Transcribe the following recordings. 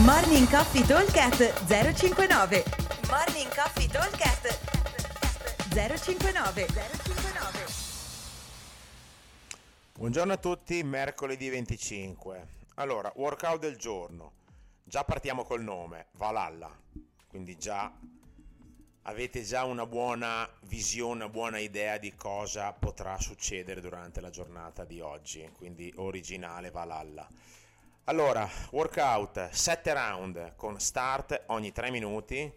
Morning Coffee Talkcast 059 Morning Coffee Talkcast 059 059 Buongiorno a tutti, mercoledì 25. Allora, workout del giorno. Già partiamo col nome, Valhalla. Quindi già avete già una buona visione, una buona idea di cosa potrà succedere durante la giornata di oggi. Quindi originale Valhalla. Allora, workout 7 round con start ogni 3 minuti.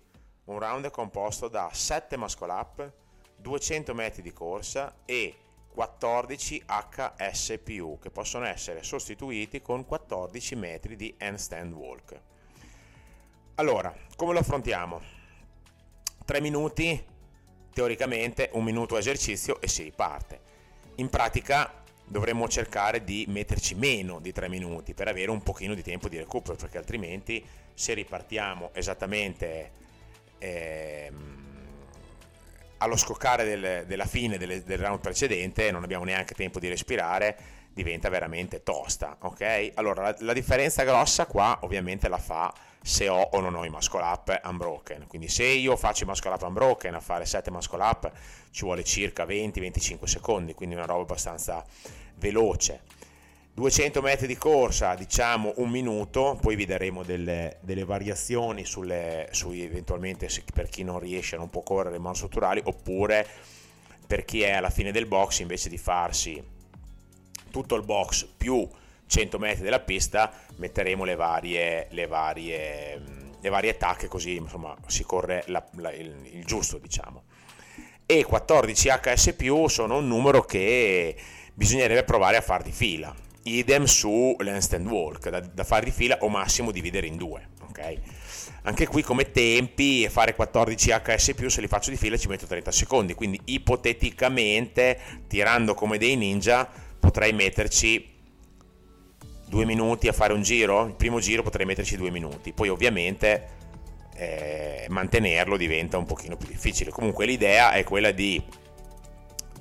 Un round composto da 7 muscle up, 200 metri di corsa e 14 HSPU che possono essere sostituiti con 14 metri di handstand walk. Allora, come lo affrontiamo? 3 minuti, teoricamente un minuto esercizio e si riparte. In pratica dovremmo cercare di metterci meno di 3 minuti per avere un pochino di tempo di recupero perché altrimenti se ripartiamo esattamente ehm, allo scoccare del, della fine del, del round precedente non abbiamo neanche tempo di respirare diventa veramente tosta ok allora la, la differenza grossa qua ovviamente la fa se ho o non ho i muscle up unbroken. Quindi se io faccio i muscle up unbroken a fare 7 muscle up ci vuole circa 20-25 secondi, quindi una roba abbastanza veloce. 200 metri di corsa, diciamo un minuto, poi vi daremo delle, delle variazioni sulle, su eventualmente per chi non riesce, non può correre man strutturali, oppure per chi è alla fine del box invece di farsi tutto il box più 100 metri della pista metteremo le varie, le varie, le varie tacche così insomma si corre la, la, il, il, giusto diciamo. E 14 HS sono un numero che bisognerebbe provare a far di fila. Idem su l'handstand walk da, da fare di fila o massimo dividere in due ok? Anche qui come tempi fare 14 HS se li faccio di fila ci metto 30 secondi. Quindi ipoteticamente tirando come dei ninja potrei metterci due minuti a fare un giro, il primo giro potrei metterci due minuti, poi ovviamente eh, mantenerlo diventa un pochino più difficile. Comunque l'idea è quella di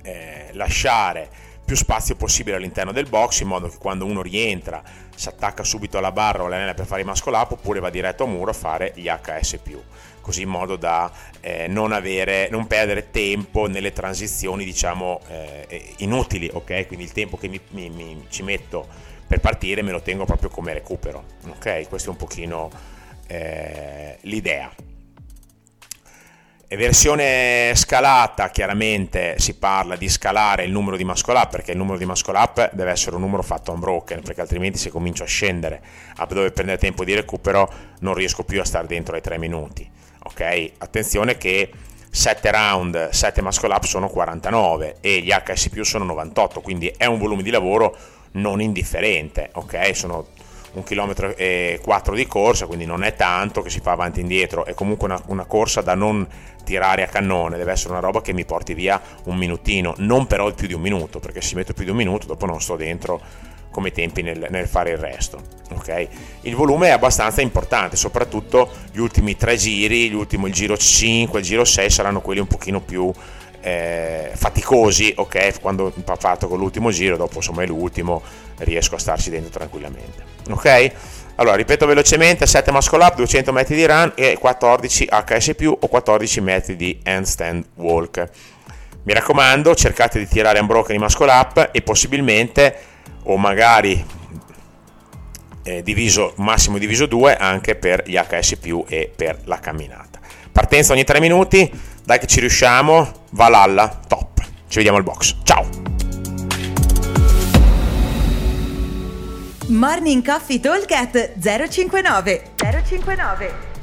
eh, lasciare più spazio possibile all'interno del box in modo che quando uno rientra si attacca subito alla barra o all'anella per fare i muscle up oppure va diretto a muro a fare gli HS+, così in modo da eh, non, avere, non perdere tempo nelle transizioni diciamo eh, inutili, ok? Quindi il tempo che mi, mi, mi, ci metto per partire me lo tengo proprio come recupero. Ok, questa è un pochino eh, l'idea. Versione scalata, chiaramente si parla di scalare il numero di muscle up perché il numero di muscle up deve essere un numero fatto unbroken perché altrimenti se comincio a scendere a dove prendere tempo di recupero non riesco più a stare dentro ai 3 minuti. Ok, attenzione che 7 round, 7 muscle up sono 49 e gli HS sono 98, quindi è un volume di lavoro non indifferente, ok? Sono un chilometro e quattro di corsa, quindi non è tanto che si fa avanti e indietro, è comunque una, una, corsa da non tirare a cannone, deve essere una roba che mi porti via un minutino, non però più di un minuto, perché se metto più di un minuto dopo non sto dentro come tempi nel, nel fare il resto. Okay? Il volume è abbastanza importante, soprattutto gli ultimi tre giri, l'ultimo, il giro 5, il giro 6 saranno quelli un pochino più eh, faticosi, ok? Quando ho fatto con l'ultimo giro, dopo insomma è l'ultimo, riesco a starci dentro tranquillamente, ok? Allora, ripeto velocemente, 7 muscle up, 200 metri di run e 14 HS+, o 14 metri di handstand walk. Mi raccomando, cercate di tirare unbroken i muscle up e possibilmente, o magari eh, diviso, massimo diviso 2, anche per gli HS+, e per la camminata. Partenza ogni 3 minuti, dai che ci riusciamo, Valhalla, top. Ci vediamo al box. Ciao! Morning Coffee Talk 059 059